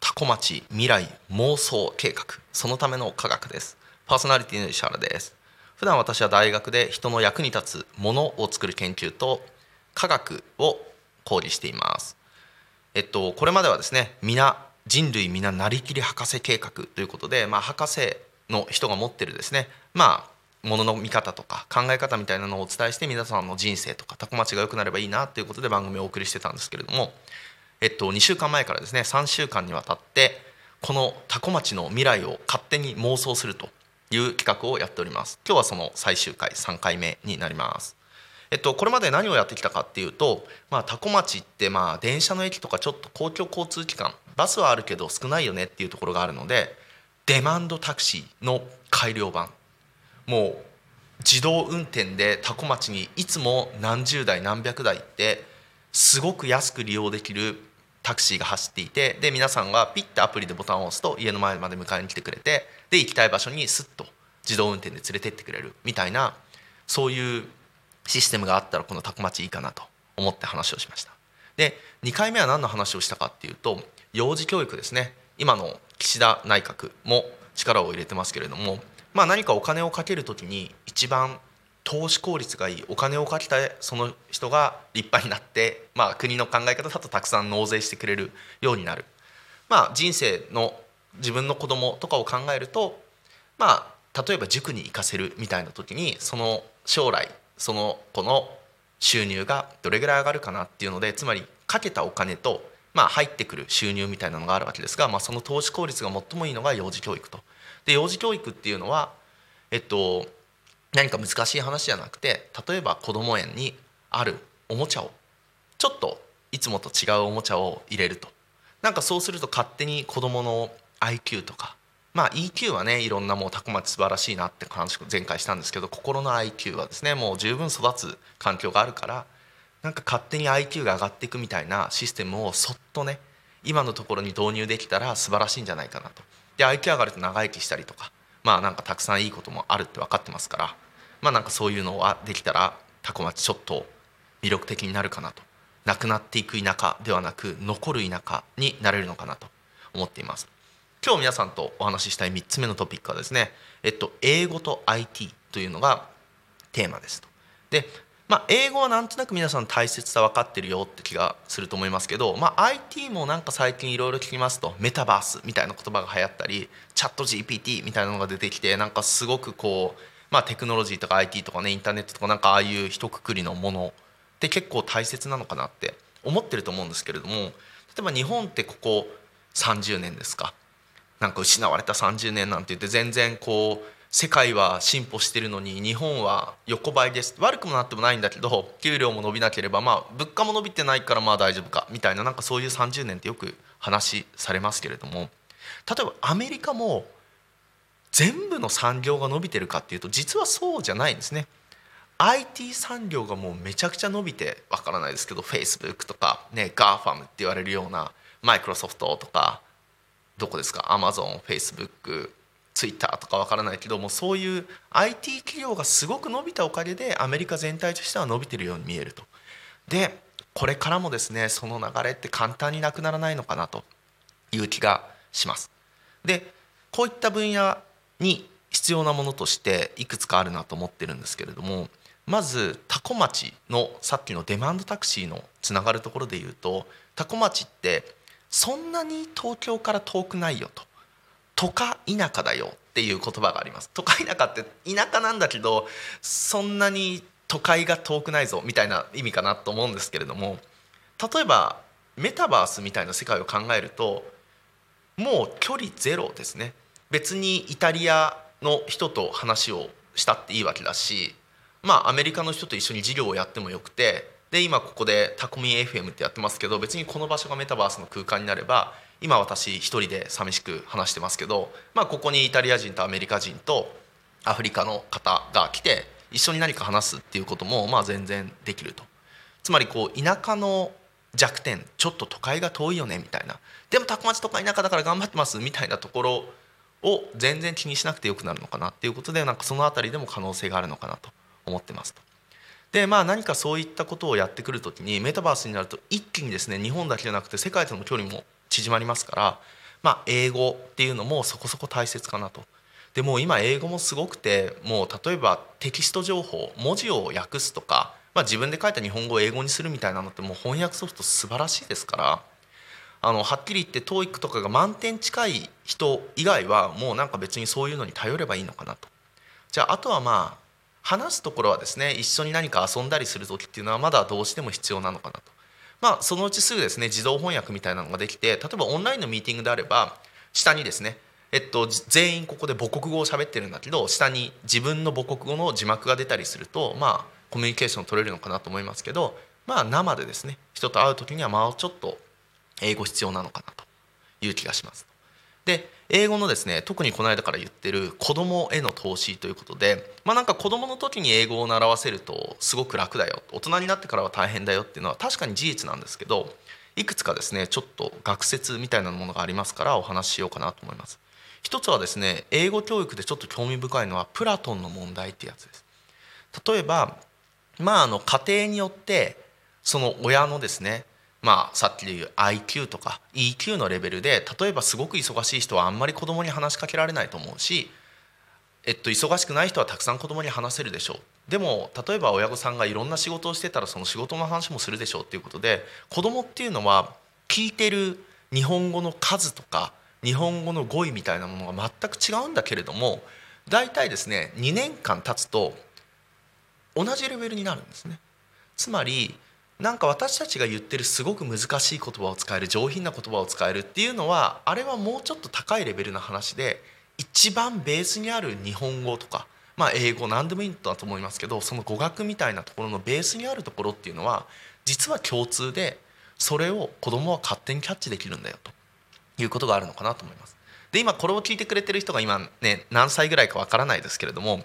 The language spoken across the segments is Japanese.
タコ町未来妄想計画そのための科学です。パーソナリティの石原です。普段私は大学で人の役に立つものを作る研究と科学を講義しています。えっとこれまではですね皆人類皆なりきり博士計画ということでまあ博士の人が持ってるですねまあものの見方とか考え方みたいなのをお伝えして皆さんの人生とかタコ町が良くなればいいなということで番組をお送りしてたんですけれどもえっと、2週間前からですね3週間にわたってこの多古町の未来を勝手に妄想するという企画をやっております。今日はその最終回3回目になります。えっと、これまで何をやってきたかっていうと、まあ、多古町ってまあ電車の駅とかちょっと公共交通機関バスはあるけど少ないよねっていうところがあるのでデマンドタクシーの改良版。もう自動運転で多古町にいつも何十台何百台ってすごく安く利用できるタクシーが走っていてで皆さんがピッてアプリでボタンを押すと家の前まで迎えに来てくれてで行きたい場所にスッと自動運転で連れてってくれるみたいなそういうシステムがあったらこのタコ町いいかなと思って話をしました。で2回目は何の話をしたかっていうと幼児教育ですね。今の岸田内閣も力を入れてますけれども、まあ、何かお金をかける時に一番投資効率がいいお金をかけたその人が立派になって、まあ、国の考え方だとたくさん納税してくれるようになる、まあ、人生の自分の子供とかを考えると、まあ、例えば塾に行かせるみたいな時にその将来その子の収入がどれぐらい上がるかなっていうのでつまりかけたお金と、まあ、入ってくる収入みたいなのがあるわけですが、まあ、その投資効率が最もいいのが幼児教育と。で幼児教育っていうのは、えっと、何か難しい話じゃなくて例えば子ども園にあるおもちゃをちょっといつもと違うおもちゃを入れるとなんかそうすると勝手に子どもの IQ とかまあ EQ はねいろんなもうタコ町素晴らしいなって話を前回したんですけど心の IQ はですねもう十分育つ環境があるからなんか勝手に IQ が上がっていくみたいなシステムをそっとね今のところに導入できたら素晴らしいんじゃないかなと。で IQ 上がると長生きしたりとかまあなんかたくさんいいこともあるって分かってますからまあなんかそういうのはできたらタコ町ちょっと魅力的になるかなとなくなっていく田舎ではなく残る田舎になれるのかなと思っています今日皆さんとお話ししたい3つ目のトピックはですね、えっと、英語と IT というのがテーマですと。でまあ、英語はなんとなく皆さん大切さ分かってるよって気がすると思いますけど、まあ、IT もなんか最近いろいろ聞きますとメタバースみたいな言葉が流行ったりチャット GPT みたいなのが出てきてなんかすごくこう、まあ、テクノロジーとか IT とかねインターネットとかなんかああいう一括りのものって結構大切なのかなって思ってると思うんですけれども例えば日本ってここ30年ですか。なんか失われた30年なんて言って全然こう世界は進歩してるのに日本は横ばいです悪くもなってもないんだけど給料も伸びなければまあ物価も伸びてないからまあ大丈夫かみたいななんかそういう30年ってよく話されますけれども例えばアメリカも全部の産業が伸びてるかっていうと実はそうじゃないんですね。IT 産業がもうめちゃくちゃ伸びてわからないですけど Facebook とかね GAFAM って言われるようなマイクロソフトとかどこですか？Amazon、Facebook ツイッターとかわからないけどもそういう IT 企業がすごく伸びたおかげでアメリカ全体としては伸びてるように見えると。でこれからもですねその流れって簡単になくならないのかなという気がします。でこういった分野に必要なものとしていくつかあるなと思ってるんですけれどもまず多古町のさっきのデマンドタクシーのつながるところで言うと多古町ってそんなに東京から遠くないよと。都か田舎だよっていう言葉があります都会田舎って田舎なんだけどそんなに都会が遠くないぞみたいな意味かなと思うんですけれども例えばメタバースみたいな世界を考えるともう距離ゼロですね別にイタリアの人と話をしたっていいわけだしまあアメリカの人と一緒に事業をやってもよくてで今ここでタコミ FM ってやってますけど別にこの場所がメタバースの空間になれば今私一人で寂しく話してますけど、まあ、ここにイタリア人とアメリカ人とアフリカの方が来て一緒に何か話すっていうこともまあ全然できるとつまりこう田舎の弱点ちょっと都会が遠いよねみたいなでもタコ町とか田舎だから頑張ってますみたいなところを全然気にしなくてよくなるのかなっていうことでなんかその辺りでも可能性があるのかなと思ってますと。でまあ何かそういったことをやってくる時にメタバースになると一気にですね日本だけじゃなくて世界との距離も縮まりますから、まあ、英語っていうのもそこそこ大切かなと。でも今英語もすごくてもう例えばテキスト情報文字を訳すとか、まあ、自分で書いた日本語を英語にするみたいなのってもう翻訳ソフト素晴らしいですからあのはっきり言って TOEIC とかが満点近い人以外はもうなんか別にそういうのに頼ればいいのかなと。じゃああとはまあ話すところはですね一緒に何か遊んだりする時っていうのはまだどうしても必要なのかなと。まあそのうちすぐですね自動翻訳みたいなのができて例えばオンラインのミーティングであれば下にですねえっと、全員ここで母国語を喋ってるんだけど下に自分の母国語の字幕が出たりするとまあコミュニケーション取れるのかなと思いますけどまあ生でですね人と会う時にはまあちょっと英語必要なのかなという気がします。で英語のですね特にこの間から言ってる子供への投資ということでまあなんか子供の時に英語を習わせるとすごく楽だよ大人になってからは大変だよっていうのは確かに事実なんですけどいくつかですねちょっと学説みたいなものがありますからお話ししようかなと思います。一つはですね英語教育でちょっと興味深いのはプラトンの問題ってやつです。例えばまああの家庭によってその親のですねまあ、さっきで言う IQ とか EQ のレベルで例えばすごく忙しい人はあんまり子供に話しかけられないと思うし、えっと、忙しくない人はたくさん子供に話せるでしょうでも例えば親御さんがいろんな仕事をしてたらその仕事の話もするでしょうっていうことで子供っていうのは聞いてる日本語の数とか日本語の語彙みたいなものが全く違うんだけれども大体ですね2年間経つと同じレベルになるんですね。つまりなんか私たちが言ってるすごく難しい言葉を使える上品な言葉を使えるっていうのはあれはもうちょっと高いレベルの話で一番ベースにある日本語とか、まあ、英語何でもいいんだと思いますけどその語学みたいなところのベースにあるところっていうのは実は共通でそれを子供は勝手にキャッチできるんだよということがあるのかなと思います。で今これを聞いてくれてる人が今ね何歳ぐらいかわからないですけれども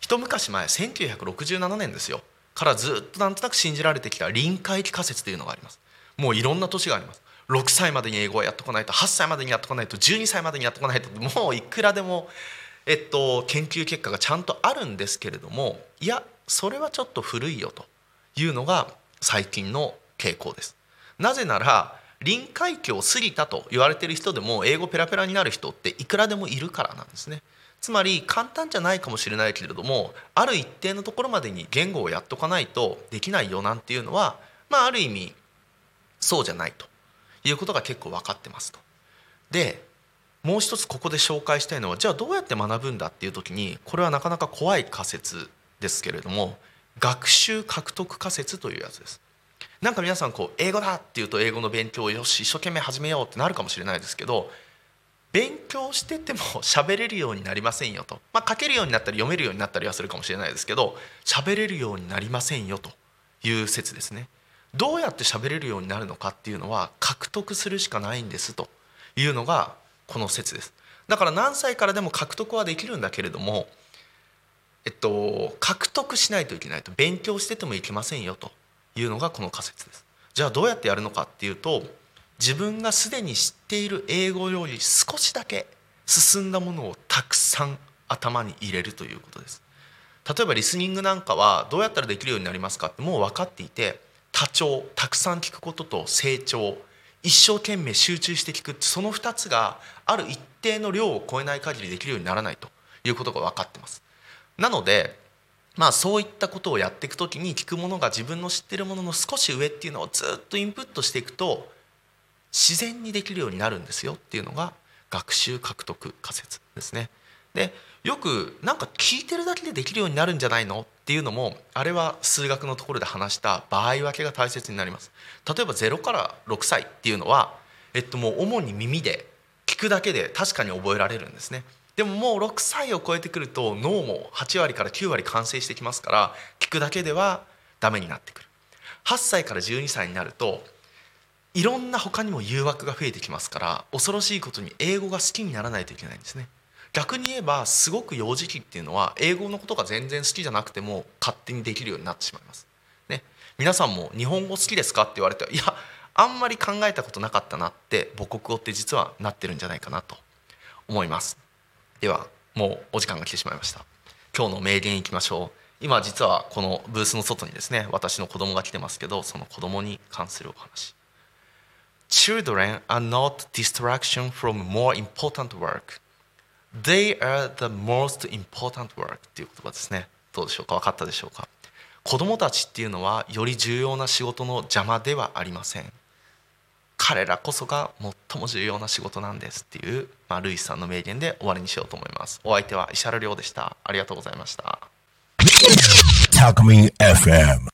一昔前1967年ですよからずっとなんとなく信じられてきた臨界期仮説というのがあります。もういろんな年があります。6歳までに英語をやっとかないと8歳までにやっとかないと12歳までにやっとかないともういくらでも、えっと、研究結果がちゃんとあるんですけれどもいやそれはちょっと古いよというのが最近の傾向です。なぜなら臨界期を過ぎたと言われている人でも英語ペラペラになる人っていくらでもいるからなんですね。つまり簡単じゃないかもしれないけれどもある一定のところまでに言語をやっとかないとできないよなんていうのはまあある意味そうじゃないということが結構分かってますと。でもう一つここで紹介したいのはじゃあどうやって学ぶんだっていう時にこれはなかなか怖い仮説ですけれども学習獲得仮説というやつです。なんか皆さんこう英語だっていうと英語の勉強をよし一生懸命始めようってなるかもしれないですけど勉強してても 喋れるようになりませんよと、まあ、書けるようになったり読めるようになったりはするかもしれないですけど喋れるようになりませんよという説ですね。どうやって喋れるようになるのかっていうのは獲得するしかないんですというのがこの説です。だから何歳からでも獲得はできるんだけれども、えっと、獲得しないといけないと勉強しててもいけませんよというのがこの仮説です。じゃあどうやってやるのかっていうと自分がすでに知っている英語より少しだけ進んだものをたくさん頭に入れるということです。例えばリスニングなんかはどうやったらできるようになりますか？ってもう分かっていて多聴たくさん聞くことと成長一生懸命集中して聞くその2つがある一定の量を超えない限りできるようにならないということが分かってます。なのでまあそういったことをやっていく時に聞くものが自分の知ってるものの少し上っていうのをずっとインプットしていくと自然にできるようになるんですよっていうのが学習獲得仮説ですね。でよくなんか聞いてるだけでできるようになるんじゃないのっていうのもあれは数学のところで話した場合分けが大切になります。例えば0から6歳っていうのは、えっと、もう主に耳で聞くだけで確かに覚えられるんですね。でももう6歳を超えてくると脳も8割から9割完成してきますから聞くだけではダメになってくる。8歳から12歳になるといろんな他にも誘惑が増えてきますから恐ろしいことに英語が好きにならないといけないんですね。逆に言えばすごく幼児期っていうのは英語のことが全然好きじゃなくても勝手にできるようになってしまいます、ね、皆さんも日本語好きですかって言われていやあんまり考えたことなかったなって母国語って実はなってるんじゃないかなと思います。ではもうお時間が来てしまいました。今日の名言いきましょう。今実はこのブースの外にですね私の子供が来てますけどその子供に関するお話。Children are not distraction from more important work. They are the most important work. っていう言葉ですね。どうでしょうか？分かったでしょうか？子供たちっていうのはより重要な仕事の邪魔ではありません。彼らこそが最も重要な仕事なんですっていう、まあ、ルイスさんの名言で終わりにしようと思います。お相手は石原亮でした。ありがとうございました。Talk Me FM.